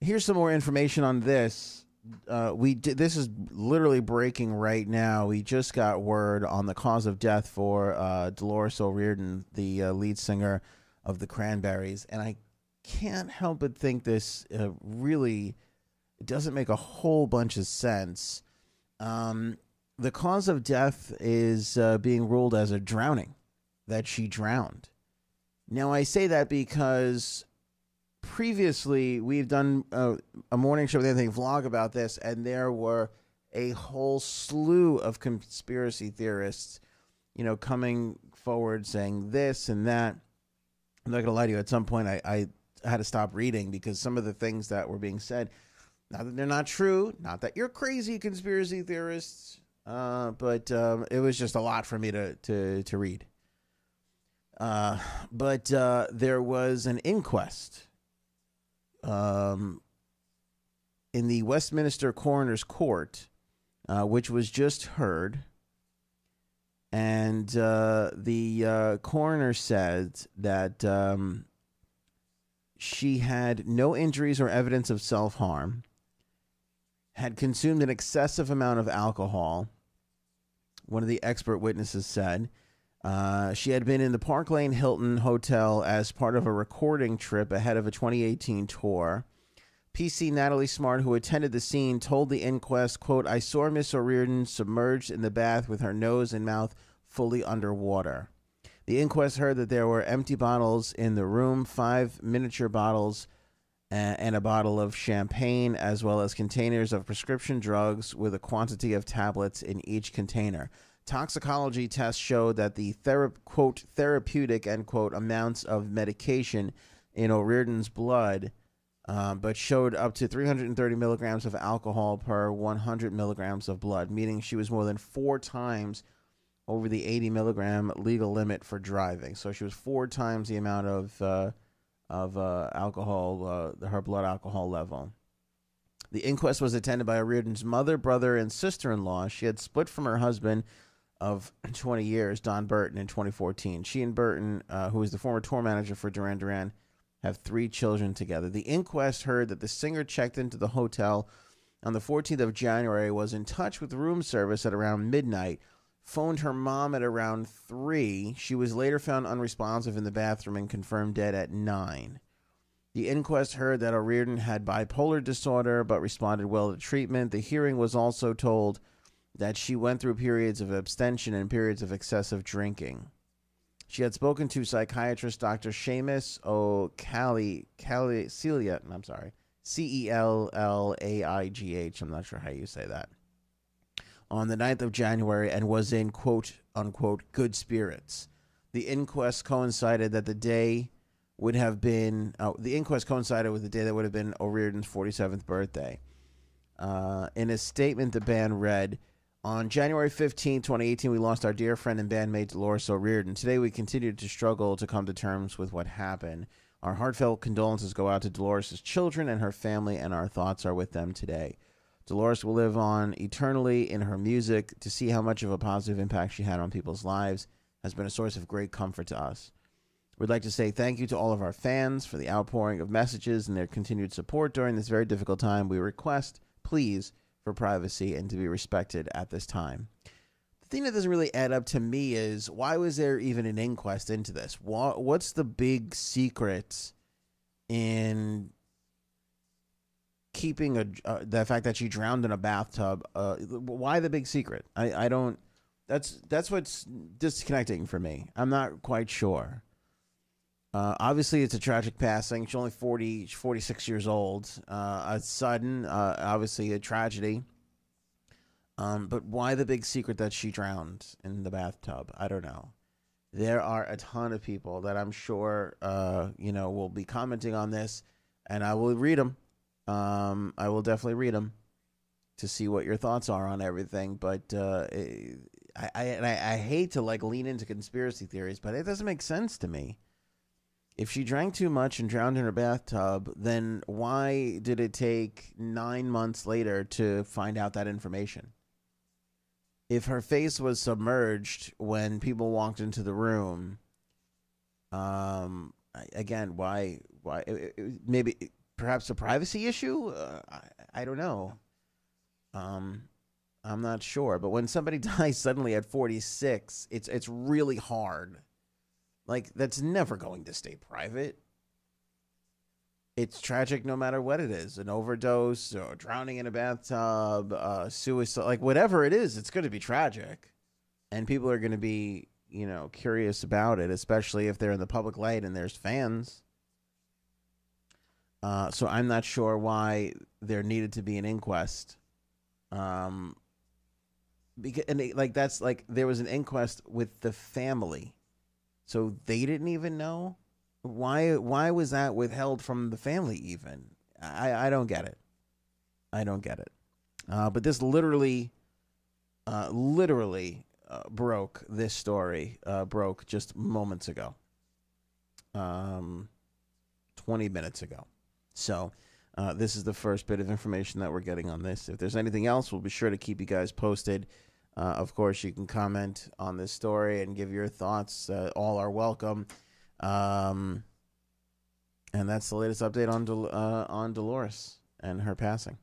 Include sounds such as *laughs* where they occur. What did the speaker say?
Here's some more information on this. Uh, we this is literally breaking right now. We just got word on the cause of death for uh, Dolores O'Riordan, the uh, lead singer of the Cranberries, and I can't help but think this uh, really doesn't make a whole bunch of sense. Um, the cause of death is uh, being ruled as a drowning, that she drowned. Now, I say that because previously we've done a, a morning show with Anthony vlog about this, and there were a whole slew of conspiracy theorists, you know, coming forward saying this and that. I'm not gonna lie to you. At some point, I, I had to stop reading because some of the things that were being said, not that they're not true, not that you're crazy conspiracy theorists, uh, but um, it was just a lot for me to to to read. Uh, but uh, there was an inquest um, in the Westminster Coroner's Court, uh, which was just heard. And uh, the uh, coroner said that um, she had no injuries or evidence of self harm, had consumed an excessive amount of alcohol. One of the expert witnesses said uh, she had been in the Park Lane Hilton Hotel as part of a recording trip ahead of a 2018 tour. PC Natalie Smart, who attended the scene, told the inquest, quote, I saw Miss O'Riordan submerged in the bath with her nose and mouth fully underwater. The inquest heard that there were empty bottles in the room, five miniature bottles and a bottle of champagne, as well as containers of prescription drugs with a quantity of tablets in each container toxicology tests showed that the thera- quote therapeutic end quote amounts of medication in O'Riordan's blood, um, but showed up to 330 milligrams of alcohol per 100 milligrams of blood, meaning she was more than four times over the 80 milligram legal limit for driving. So she was four times the amount of uh, of uh, alcohol, uh, her blood alcohol level. The inquest was attended by O'Riordan's mother, brother, and sister in law. She had split from her husband of 20 years, Don Burton, in 2014. She and Burton, uh, who is the former tour manager for Duran Duran, have three children together. The inquest heard that the singer checked into the hotel on the 14th of January, was in touch with room service at around midnight, phoned her mom at around 3. She was later found unresponsive in the bathroom and confirmed dead at 9. The inquest heard that O'Riordan had bipolar disorder but responded well to treatment. The hearing was also told that she went through periods of abstention and periods of excessive drinking. She had spoken to psychiatrist Dr. Seamus O'Cally, Cali, Celia, I'm sorry, C E L L A I G H, I'm not sure how you say that, on the 9th of January and was in quote unquote good spirits. The inquest coincided that the day would have been, uh, the inquest coincided with the day that would have been O'Riordan's 47th birthday. Uh, in a statement, the band read, on January 15, 2018, we lost our dear friend and bandmate Dolores O'Riordan. Today, we continue to struggle to come to terms with what happened. Our heartfelt condolences go out to Dolores' children and her family, and our thoughts are with them today. Dolores will live on eternally in her music. To see how much of a positive impact she had on people's lives has been a source of great comfort to us. We'd like to say thank you to all of our fans for the outpouring of messages and their continued support during this very difficult time. We request, please, for privacy and to be respected at this time. The thing that doesn't really add up to me is why was there even an inquest into this? What's the big secret in keeping a uh, the fact that she drowned in a bathtub? Uh, why the big secret? I, I don't. That's that's what's disconnecting for me. I'm not quite sure. Uh, obviously, it's a tragic passing. She's only 40, 46 years old. Uh, a sudden, uh, obviously, a tragedy. Um, but why the big secret that she drowned in the bathtub? I don't know. There are a ton of people that I'm sure, uh, you know, will be commenting on this, and I will read them. Um, I will definitely read them to see what your thoughts are on everything. But uh, I, I, I, I hate to like lean into conspiracy theories, but it doesn't make sense to me if she drank too much and drowned in her bathtub, then why did it take nine months later to find out that information? If her face was submerged when people walked into the room, um, again, why, why, maybe perhaps a privacy issue. Uh, I, I don't know. Um, I'm not sure. But when somebody *laughs* dies suddenly at 46, it's it's really hard. Like that's never going to stay private. It's tragic no matter what it is an overdose or drowning in a bathtub, uh, suicide, like whatever it is, it's going to be tragic. And people are going to be, you know, curious about it, especially if they're in the public light and there's fans. Uh, so I'm not sure why there needed to be an inquest. Um, because and they, like that's like there was an inquest with the family, so they didn't even know. Why? Why was that withheld from the family? Even I, I don't get it. I don't get it. Uh, but this literally, uh, literally uh, broke. This story uh, broke just moments ago. Um, twenty minutes ago. So. Uh, this is the first bit of information that we're getting on this. If there's anything else, we'll be sure to keep you guys posted. Uh, of course, you can comment on this story and give your thoughts. Uh, all are welcome. Um, and that's the latest update on uh, on Dolores and her passing.